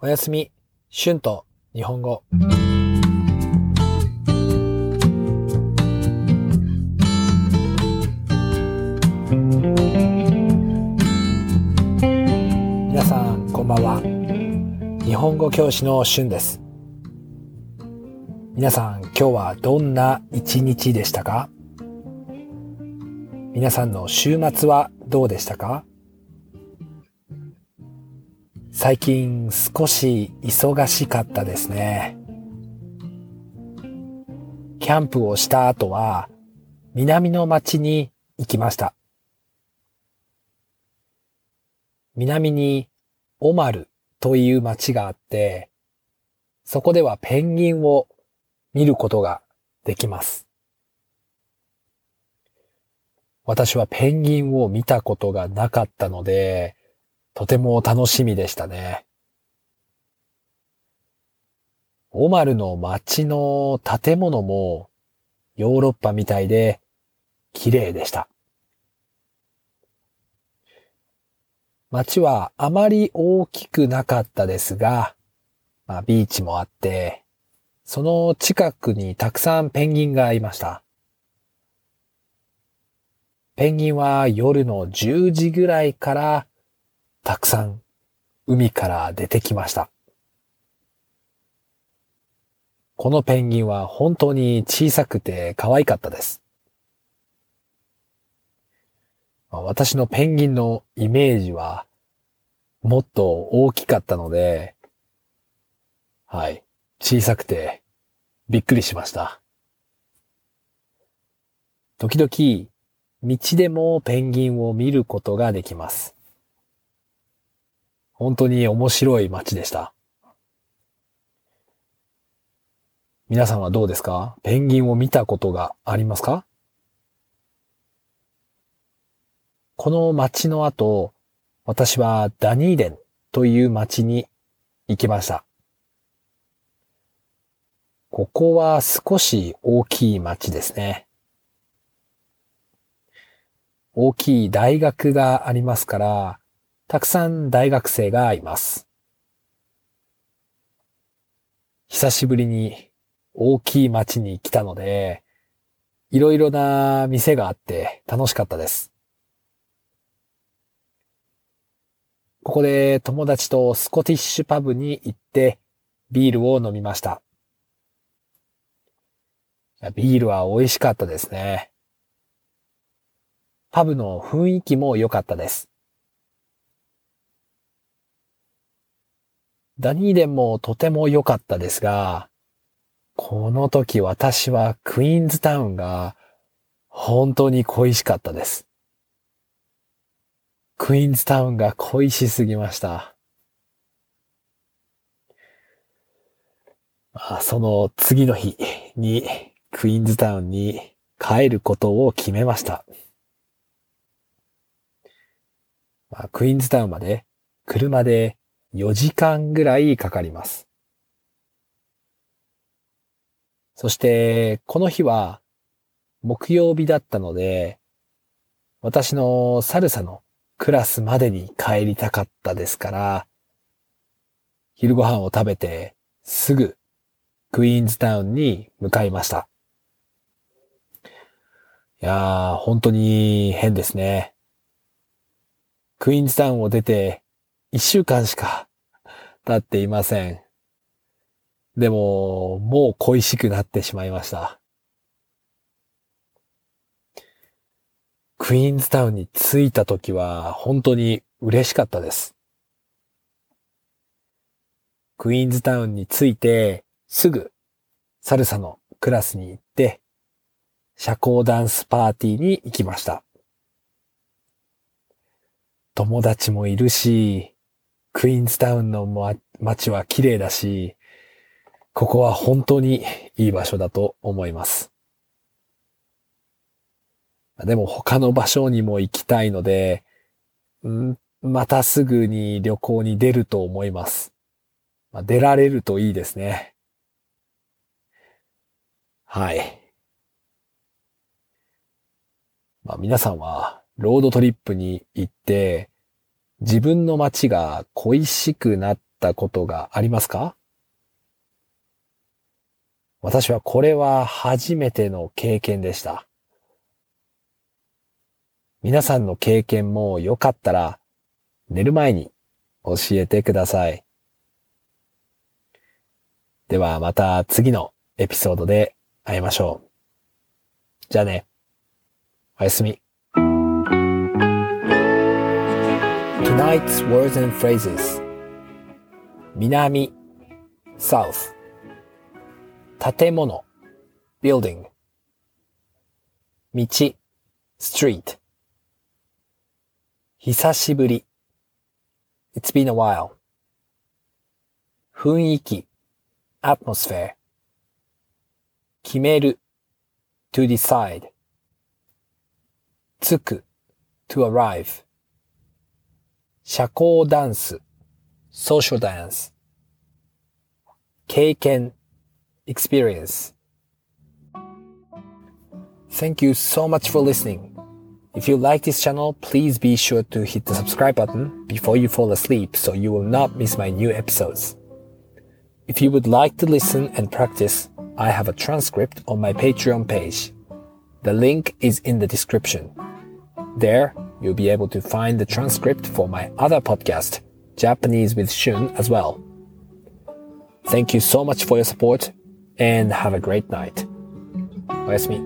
おやすみ、春と日本語。皆さん、こんばんは。日本語教師の春です。皆さん、今日はどんな一日でしたか？皆さんの週末はどうでしたか？最近少し忙しかったですね。キャンプをした後は南の町に行きました。南にオマルという町があって、そこではペンギンを見ることができます。私はペンギンを見たことがなかったので、とても楽しみでしたね。オマルの街の建物もヨーロッパみたいで綺麗でした。街はあまり大きくなかったですが、まあ、ビーチもあって、その近くにたくさんペンギンがいました。ペンギンは夜の10時ぐらいからたくさん海から出てきました。このペンギンは本当に小さくて可愛かったです。私のペンギンのイメージはもっと大きかったので、はい、小さくてびっくりしました。時々、道でもペンギンを見ることができます。本当に面白い街でした。皆さんはどうですか？ペンギンを見たことがありますか？この街の後、私はダニーデンという街に行きました。ここは少し大きい街ですね。大きい大学がありますから、たくさん大学生がいます。久しぶりに大きい街に来たので、いろいろな店があって楽しかったです。ここで友達とスコティッシュパブに行ってビールを飲みました。ビールは美味しかったですね。パブの雰囲気も良かったです。ダニーデンもとても良かったですが、この時私はクイーンズタウンが本当に恋しかったです。クイーンズタウンが恋しすぎました。あその次の日にクイーンズタウンに帰ることを決めました。まあ、クイーンズタウンまで車で4時間ぐらいかかります。そして、この日は木曜日だったので、私のサルサのクラスまでに帰りたかったですから、昼ご飯を食べてすぐクイーンズタウンに向かいました。いやー、本当に変ですね。クイーンズタウンを出て一週間しか経っていません。でも、もう恋しくなってしまいました。クイーンズタウンに着いた時は本当に嬉しかったです。クイーンズタウンに着いてすぐサルサのクラスに行って社交ダンスパーティーに行きました。友達もいるし、クイーンズタウンの街は綺麗だし、ここは本当にいい場所だと思います。でも他の場所にも行きたいので、んまたすぐに旅行に出ると思います。まあ、出られるといいですね。はい。まあ、皆さんはロードトリップに行って、自分の街が恋しくなったことがありますか？私はこれは初めての経験でした。皆さんの経験もよかったら寝る前に教えてください。ではまた次のエピソードで会いましょう。じゃあね。おやすみ。Tonight's words and phrases 南 south 建物 building 道 street 久しぶり It's been a while 雰囲気 atmosphere 決める to decide つく to arrive 社交ダンス social dance 経験 experience Thank you so much for listening. If you like this channel, please be sure to hit the subscribe button before you fall asleep so you will not miss my new episodes. If you would like to listen and practice, I have a transcript on my Patreon page. The link is in the description. There, you'll be able to find the transcript for my other podcast, Japanese with Shun, as well. Thank you so much for your support and have a great night. おやすみ。